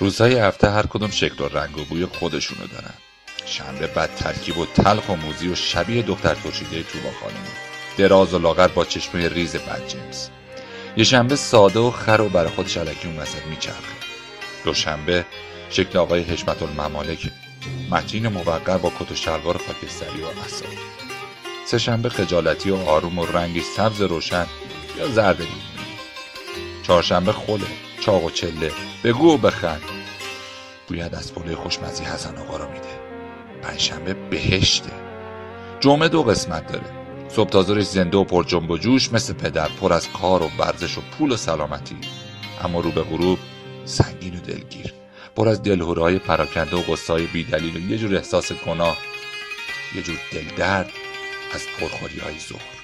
روزهای هفته هر کدوم شکل و رنگ و بوی خودشونو دارن. شنبه بد ترکیب و تلخ و موزی و شبیه دختر ترشیده توبا خانم. دراز و لاغر با چشمه ریز بد یه شنبه ساده و خر و برای خودش علکی اون وسط میچرخه. دوشنبه شکل آقای حشمت الممالک متین موقر با کت و شلوار خاکستری و اصاب سه شنبه خجالتی و آروم و رنگی سبز روشن یا زرد چهارشنبه خله چاق و چله. بگو و بخند. بوید از پله خوشمزی حسن آقا رو میده. پنجشنبه بهشته. جمعه دو قسمت داره. صبح تازورش زنده و پر جنب و جوش مثل پدر پر از کار و ورزش و پول و سلامتی. اما رو به غروب سنگین و دلگیر. پر از دلهورهای پراکنده و قصای بیدلیل و یه جور احساس گناه یه جور دلدرد از پرخوری های ظهر.